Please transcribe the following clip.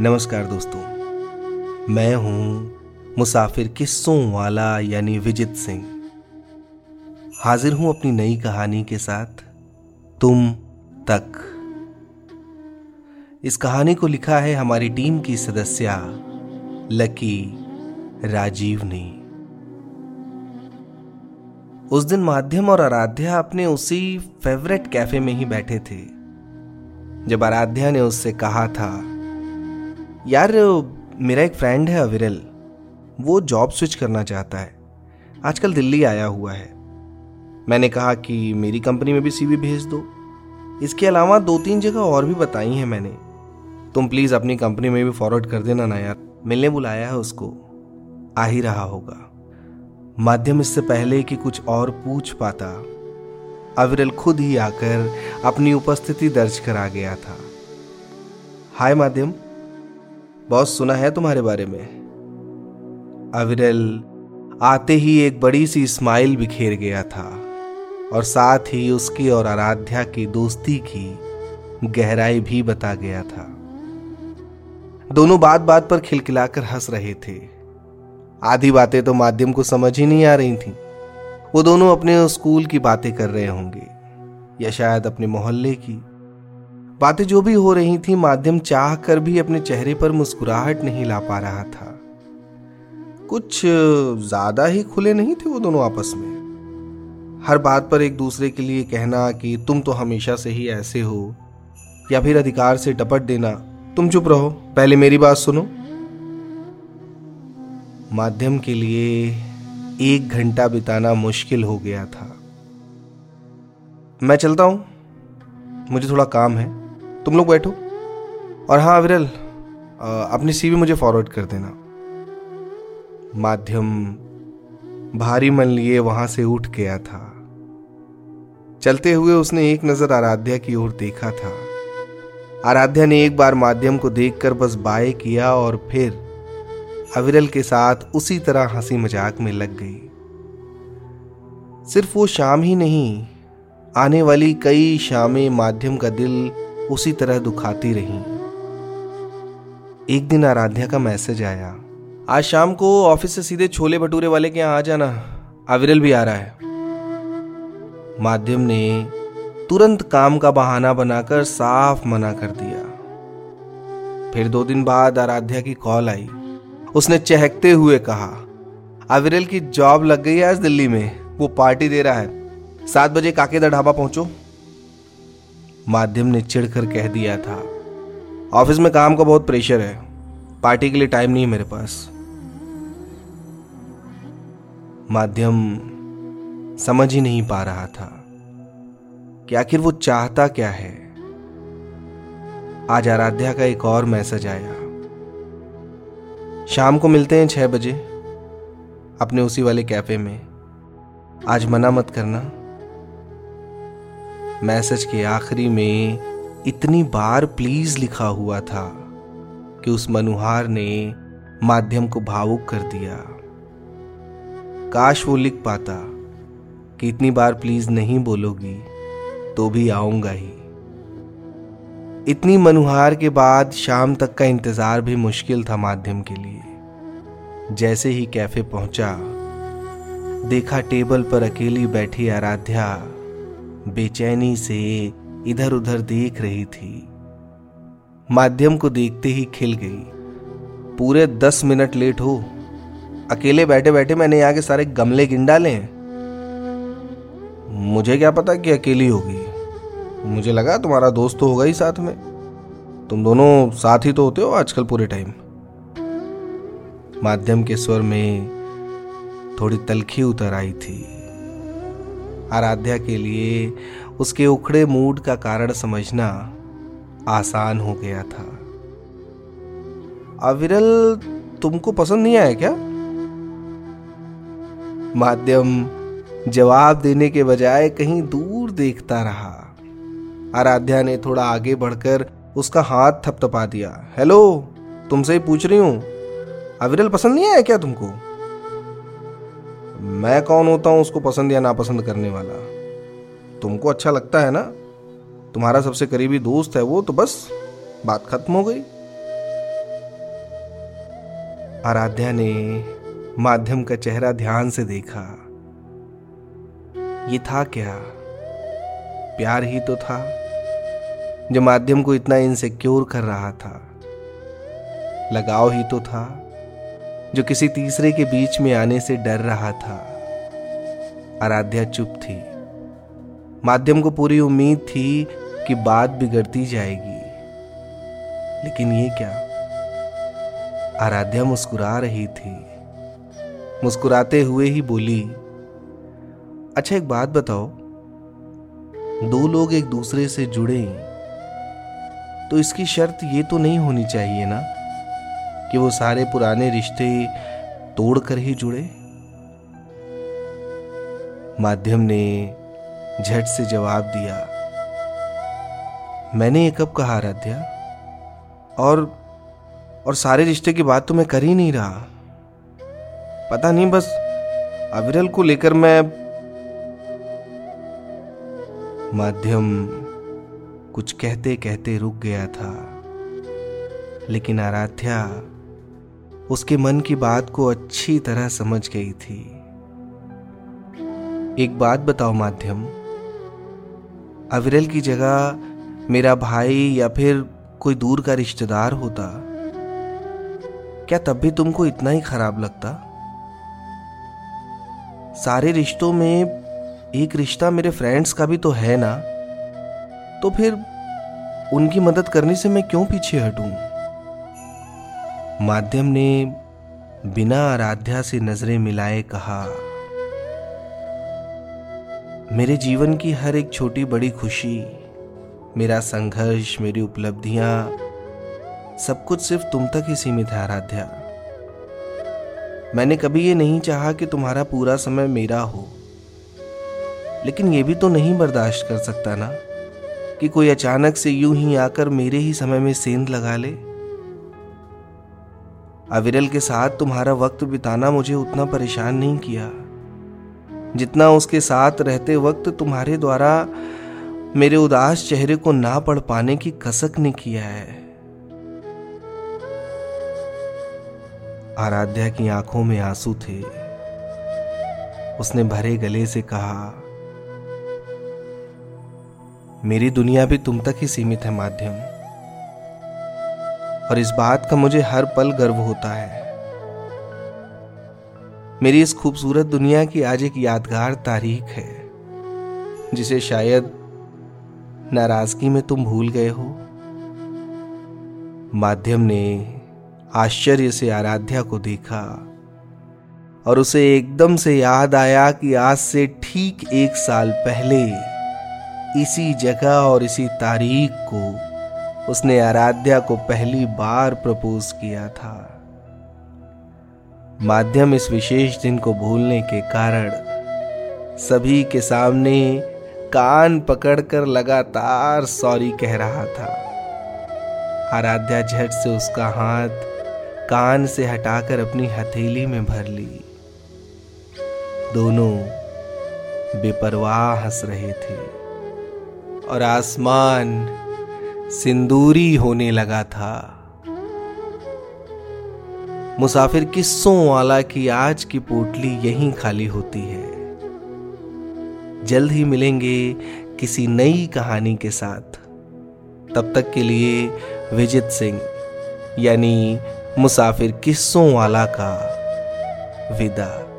नमस्कार दोस्तों, मैं हूँ मुसाफिर किस्सों वाला, यानी विजित सिंह। हाजिर हूँ अपनी नई कहानी के साथ, तुम तक। इस कहानी को लिखा है हमारी टीम की सदस्या, लकी राजीव ने। उस दिन माध्यम और आराध्या अपने उसी फेवरेट कैफ़े में ही बैठे थे, जब आराध्या ने उससे कहा था यार, मेरा एक फ्रेंड है अविरल। वो जॉब स्विच करना चाहता है। आजकल दिल्ली आया हुआ है। मैंने कहा कि मेरी कंपनी में भी सीवी भेज दो। इसके अलावा दो तीन जगह और भी बताई हैं मैंने। तुम प्लीज़ अपनी कंपनी में भी फॉरवर्ड कर देना ना यार। मिलने बुलाया है उसको। आ ही रहा होगा। माध्यम इससे पहले कि कुछ और पूछ पाता। अविरल खुद ही आकर अपनी उपस्थिति दर्ज करा गया था। हाय माध्यम। बॉस सुना है तुम्हारे बारे में। अविरल आते ही एक बड़ी सी स्माइल बिखेर गया था और साथ ही उसकी और आराध्या की दोस्ती की गहराई भी बता गया था। दोनों बात बात पर खिलखिलाकर हंस रहे थे। आधी बातें तो माध्यम को समझ ही नहीं आ रही थी। वो दोनों अपने स्कूल की बातें कर रहे होंगे या शायद अपने मोहल्ले की। बातें जो भी हो रही थी, माध्यम चाह कर भी अपने चेहरे पर मुस्कुराहट नहीं ला पा रहा था। कुछ ज़्यादा ही खुले नहीं थे वो दोनों आपस में। हर बात पर एक दूसरे के लिए कहना कि तुम तो हमेशा से ही ऐसे हो, या फिर अधिकार से टपट देना। तुम चुप रहो, पहले मेरी बात सुनो। माध्यम के लिए एक घंटा बिताना मुश्किल हो गया था। मैं चलता हूँ। मुझे थोड़ा काम है। तुम लोग बैठो। और हाँ विरल अपनी सीवी मुझे फॉरवर्ड कर देना। माध्यम, भारी मन लिए वहाँ से उठ गया था। चलते हुए उसने एक नज़र आराध्या की ओर देखा था। आराध्या ने एक बार माध्यम को देखकर बस बाय किया और फिर अविरल के साथ उसी तरह हँसी मज़ाक में लग गई। सिर्फ़ वो शाम ही नहीं, आने वाली कई शामें माध्यम का दिल उसी तरह दुखाती रही। एक दिन आराध्या का मैसेज आया। आज शाम को ऑफ़िस से सीधे छोले भटूरे वाले के यहाँ आ जाना। अविरल भी आ रहा है। माध्यम ने तुरंत काम का बहाना बनाकर साफ़ मना कर दिया। फिर दो दिन बाद आराध्या की कॉल आई। उसने चहकते हुए कहा, अविरल की जॉब लग गई है आज दिल्ली में। वो पार्टी दे रहा है। सात बजे काकेदा ढाबा पहुंचो। माध्यम ने चिढ़कर कह दिया था। ऑफ़िस में काम का बहुत प्रेशर है। पार्टी के लिए टाइम नहीं है मेरे पास। माध्यम समझ ही नहीं पा रहा था कि आखिर वो चाहता क्या है। आज आराध्या का एक और मैसेज आया। शाम को मिलते हैं छह बजे अपने उसी वाले कैफ़े में। आज मना मत करना। मैसेज के आखिरी में इतनी बार प्लीज़ लिखा हुआ था कि उस मनुहार ने माध्यम को भावुक कर दिया। काश वो लिख पाता कि इतनी बार प्लीज़ नहीं बोलोगी तो भी आऊँगा ही। इतनी मनुहार के बाद शाम तक का इंतज़ार भी मुश्किल था माध्यम के लिए। जैसे ही कैफ़े पहुँचा, देखा टेबल पर अकेली बैठी आराध्या बेचैनी से इधर उधर देख रही थी। माध्यम को देखते ही खिल गई। पूरे दस मिनट लेट हो। अकेले बैठे बैठे मैंने यहाँ के सारे गमले गिन डाले मुझे क्या पता कि अकेली होगी? मुझे लगा तुम्हारा दोस्त तो होगा ही साथ में। तुम दोनों साथ ही तो होते हो आजकल पूरे टाइम। माध्यम के स्वर में थोड़ी तलखी उतर आई थी। आराध्या के लिए उसके उखड़े मूड का कारण समझना आसान हो गया था। अविरल, तुमको पसंद नहीं आया क्या? माध्यम जवाब देने के बजाय कहीं दूर देखता रहा। आराध्या ने थोड़ा आगे बढ़कर उसका हाथ थपथपा दिया। हेलो, तुमसे ही पूछ रही हूँ। अविरल, पसंद नहीं आया क्या तुमको? मैं कौन होता हूँ उसको पसंद या नापसंद करने वाला? तुमको अच्छा लगता है ना? तुम्हारा सबसे करीबी दोस्त है वो तो बस, बात खत्म हो गई। आराध्या ने माध्यम का चेहरा ध्यान से देखा। ये था क्या? प्यार ही तो था, जो माध्यम को इतना इनसिक्योर कर रहा था। लगाव ही तो था, जो किसी तीसरे के बीच में आने से डर रहा था। आराध्या चुप थी। माध्यम को पूरी उम्मीद थी कि बात बिगड़ती जाएगी। लेकिन ये क्या? आराध्या मुस्कुरा रही थी। मुस्कुराते हुए ही बोली अच्छा एक बात बताओ। दो लोग एक दूसरे से जुड़े तो इसकी शर्त ये तो नहीं होनी चाहिए ना, कि वो सारे पुराने रिश्ते तोड़कर ही जुड़े? माध्यम ने झट से जवाब दिया, मैंने ये कब कहा, आराध्या? और और सारे रिश्ते की बात तो मैं कर ही नहीं रहा। पता नहीं, बस अविरल को लेकर मैं माध्यम कुछ कहते कहते रुक गया था। लेकिन आराध्या उसके मन की बात को अच्छी तरह समझ गई थी। एक बात बताओ माध्यम। अविरल की जगह मेरा भाई या फिर कोई दूर का रिश्तेदार होता, क्या तब भी तुमको इतना ही खराब लगता? सारे रिश्तों में एक रिश्ता मेरे फ्रेंड्स का भी तो है ना? तो फिर उनकी मदद करने से मैं क्यों पीछे हटूं? माध्यम ने बिना आराध्या से नज़रें मिलाए कहा मेरे जीवन की हर एक छोटी बड़ी खुशी, मेरा संघर्ष, मेरी उपलब्धियाँ, सब कुछ सिर्फ़ तुम तक ही सीमित है आराध्या। मैंने कभी ये नहीं चाहा कि तुम्हारा पूरा समय मेरा हो। लेकिन ये भी तो नहीं बर्दाश्त कर सकता ना, कि कोई अचानक से यूँ ही आकर मेरे ही समय में सेंध लगा ले। अविरल के साथ तुम्हारा वक्त बिताना मुझे उतना परेशान नहीं किया। जितना उसके साथ रहते वक्त तुम्हारे द्वारा मेरे उदास चेहरे को ना पढ़ पाने की कसक ने किया है। आराध्या की आँखों में आँसू थे। उसने भरे गले से कहा, मेरी दुनिया भी तुम तक ही सीमित है, माध्यम। और इस बात का मुझे हर पल गर्व होता है। मेरी इस खूबसूरत दुनिया की आज एक यादगार तारीख है, जिसे शायद नाराज़गी में तुम भूल गए हो। माध्यम ने आश्चर्य से आराध्या को देखा और उसे एकदम से याद आया कि आज से ठीक एक साल पहले इसी जगह और इसी तारीख को उसने आराध्या को पहली बार प्रपोज किया था। माध्यम इस विशेष दिन को भूलने के कारण सभी के सामने कान पकड़कर लगातार सॉरी कह रहा था। आराध्या झट से उसका हाथ कान से हटाकर अपनी हथेली में भर ली। दोनों बेपरवाह हंस रहे थे और आसमान सिंदूरी होने लगा था। मुसाफिर किस्सों वाला की आज की पोटली यहीं खाली होती है। जल्द ही मिलेंगे किसी नई कहानी के साथ। तब तक के लिए विजित सिंह, यानी मुसाफिर किस्सों वाला का विदा।